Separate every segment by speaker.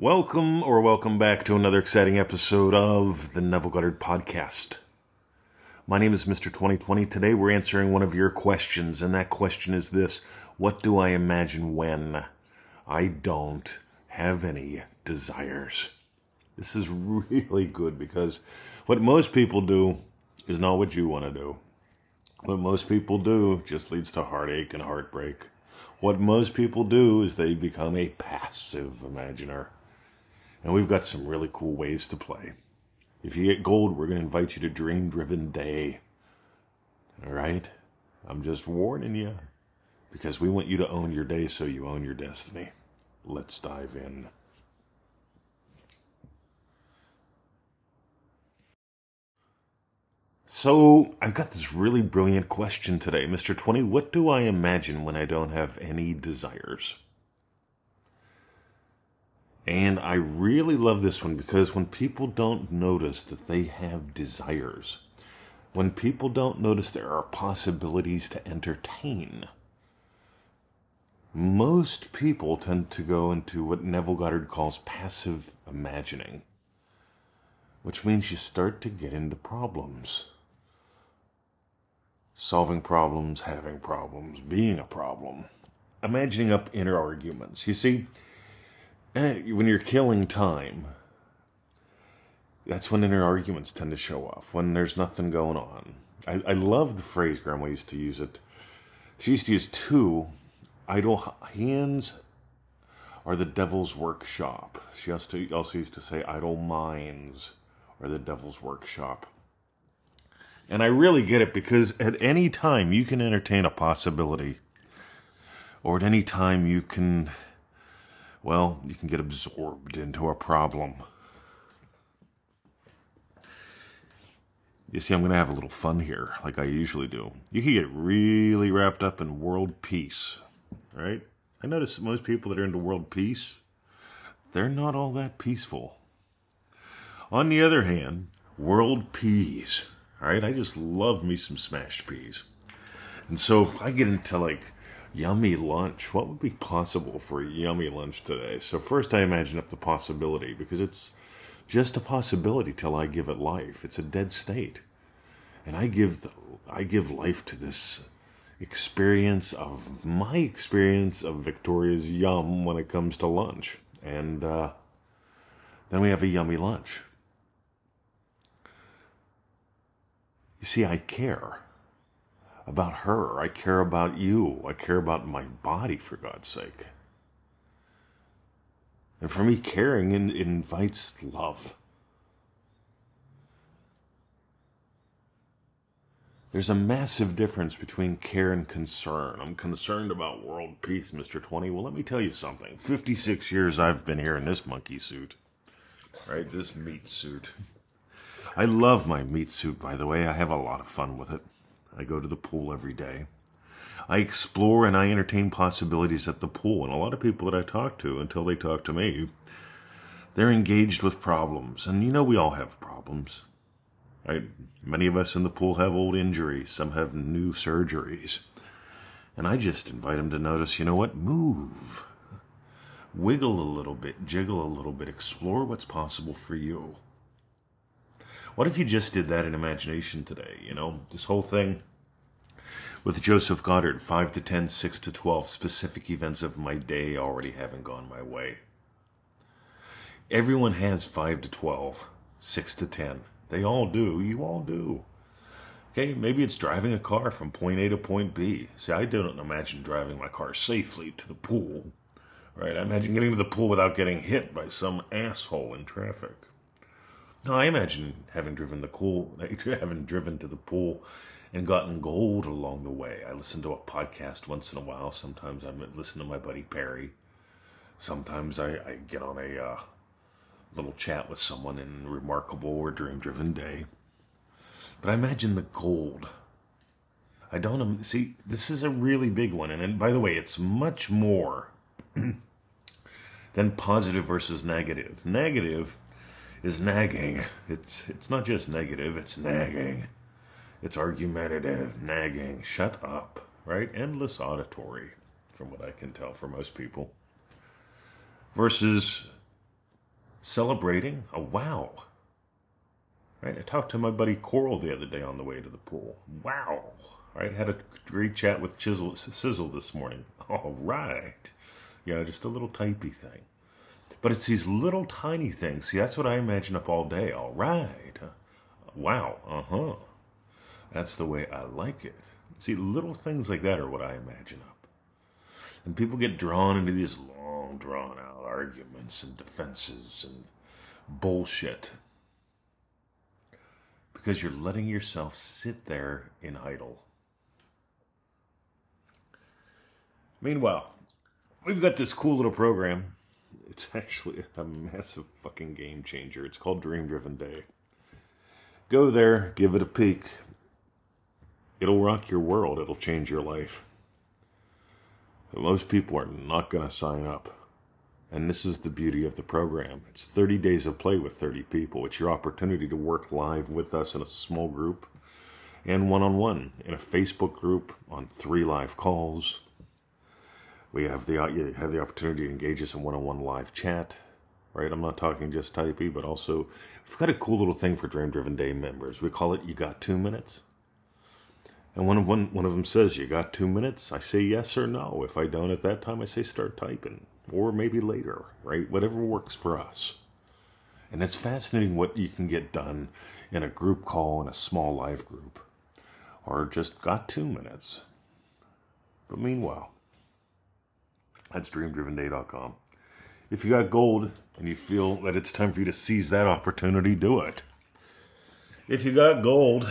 Speaker 1: Welcome or welcome back to another exciting episode of the Neville Goddard Podcast. My name is Mr. 2020. Today we're answering one of your questions, and that question is this What do I imagine when I don't have any desires? This is really good because what most people do is not what you want to do. What most people do just leads to heartache and heartbreak. What most people do is they become a passive imaginer. And we've got some really cool ways to play. If you get gold, we're going to invite you to Dream Driven Day. All right? I'm just warning you because we want you to own your day so you own your destiny. Let's dive in. So, I've got this really brilliant question today, Mr. 20. What do I imagine when I don't have any desires? And I really love this one because when people don't notice that they have desires, when people don't notice there are possibilities to entertain, most people tend to go into what Neville Goddard calls passive imagining, which means you start to get into problems. Solving problems, having problems, being a problem, imagining up inner arguments. You see, Eh, when you're killing time, that's when inner arguments tend to show up, when there's nothing going on. I, I love the phrase Grandma used to use it. She used to use two idle hands are the devil's workshop. She also used to say idle minds are the devil's workshop. And I really get it because at any time you can entertain a possibility, or at any time you can well, you can get absorbed into a problem. You see, I'm going to have a little fun here, like I usually do. You can get really wrapped up in world peace, right? I notice most people that are into world peace, they're not all that peaceful. On the other hand, world peas, all right? I just love me some smashed peas. And so if I get into like yummy lunch. What would be possible for a yummy lunch today? So, first, I imagine up the possibility because it's just a possibility till I give it life. It's a dead state. And I give, the, I give life to this experience of my experience of Victoria's Yum when it comes to lunch. And uh, then we have a yummy lunch. You see, I care about her. I care about you. I care about my body, for God's sake. And for me, caring in, invites love. There's a massive difference between care and concern. I'm concerned about world peace, Mr. 20. Well, let me tell you something. 56 years I've been here in this monkey suit. Right? This meat suit. I love my meat suit, by the way. I have a lot of fun with it. I go to the pool every day. I explore and I entertain possibilities at the pool. And a lot of people that I talk to, until they talk to me, they're engaged with problems. And you know, we all have problems. Right? Many of us in the pool have old injuries, some have new surgeries. And I just invite them to notice you know what? Move. Wiggle a little bit, jiggle a little bit, explore what's possible for you. What if you just did that in imagination today? You know, this whole thing with Joseph Goddard, 5 to 10, 6 to 12, specific events of my day already having gone my way. Everyone has 5 to 12, 6 to 10. They all do. You all do. Okay, maybe it's driving a car from point A to point B. See, I don't imagine driving my car safely to the pool. Right? I imagine getting to the pool without getting hit by some asshole in traffic. No, I imagine having driven the pool, having driven to the pool and gotten gold along the way. I listen to a podcast once in a while. Sometimes I listen to my buddy Perry. Sometimes I, I get on a uh, little chat with someone in remarkable or dream driven day. But I imagine the gold. I don't see. This is a really big one, and, and by the way, it's much more than positive versus negative. Negative is nagging. It's it's not just negative, it's nagging. It's argumentative, nagging, shut up, right? Endless auditory, from what I can tell for most people. Versus celebrating a wow. Right? I talked to my buddy Coral the other day on the way to the pool. Wow. Right? Had a great chat with Chisel, Sizzle this morning. All right. Yeah, just a little typey thing. But it's these little tiny things. See, that's what I imagine up all day. All right. Wow. Uh huh. That's the way I like it. See, little things like that are what I imagine up. And people get drawn into these long, drawn out arguments and defenses and bullshit because you're letting yourself sit there in idle. Meanwhile, we've got this cool little program. It's actually a massive fucking game changer. It's called Dream Driven Day. Go there, give it a peek. It'll rock your world, it'll change your life. But most people are not going to sign up. And this is the beauty of the program. It's 30 days of play with 30 people. It's your opportunity to work live with us in a small group and one on one in a Facebook group on three live calls. We have the uh, you have the opportunity to engage us in one on one live chat. Right? I'm not talking just typey, but also we've got a cool little thing for Dream Driven Day members. We call it You Got Two Minutes. And one of one, one of them says, You got two minutes? I say yes or no. If I don't at that time, I say start typing or maybe later, right? Whatever works for us. And it's fascinating what you can get done in a group call in a small live group, or just got two minutes. But meanwhile, that's dreamdrivenday.com. If you got gold and you feel that it's time for you to seize that opportunity, do it. If you got gold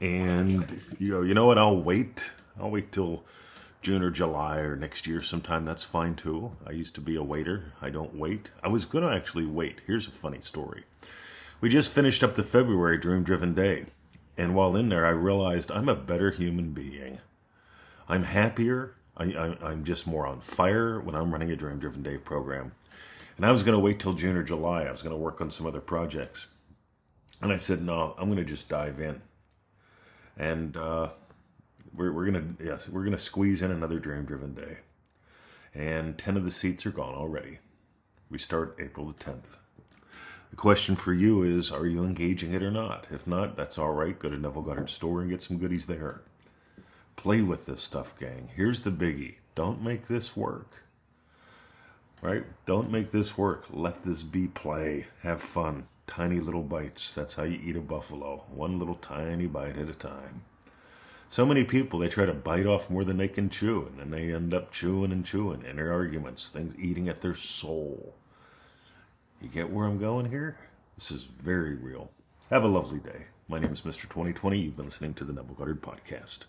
Speaker 1: and you go, you know what, I'll wait. I'll wait till June or July or next year sometime, that's fine too. I used to be a waiter. I don't wait. I was going to actually wait. Here's a funny story. We just finished up the February Dream Driven Day. And while in there, I realized I'm a better human being. I'm happier. I, am just more on fire when I'm running a Dream Driven Day program. And I was going to wait till June or July. I was going to work on some other projects. And I said, no, I'm going to just dive in. And uh, we're, we're gonna yes we're gonna squeeze in another dream driven day and 10 of the seats are gone already we start april the 10th the question for you is are you engaging it or not if not that's all right go to neville goddard store and get some goodies there play with this stuff gang here's the biggie don't make this work right don't make this work let this be play have fun tiny little bites that's how you eat a buffalo one little tiny bite at a time so many people, they try to bite off more than they can chew, and then they end up chewing and chewing inner arguments, things eating at their soul. You get where I'm going here? This is very real. Have a lovely day. My name is Mr. 2020. You've been listening to the Neville Goddard Podcast.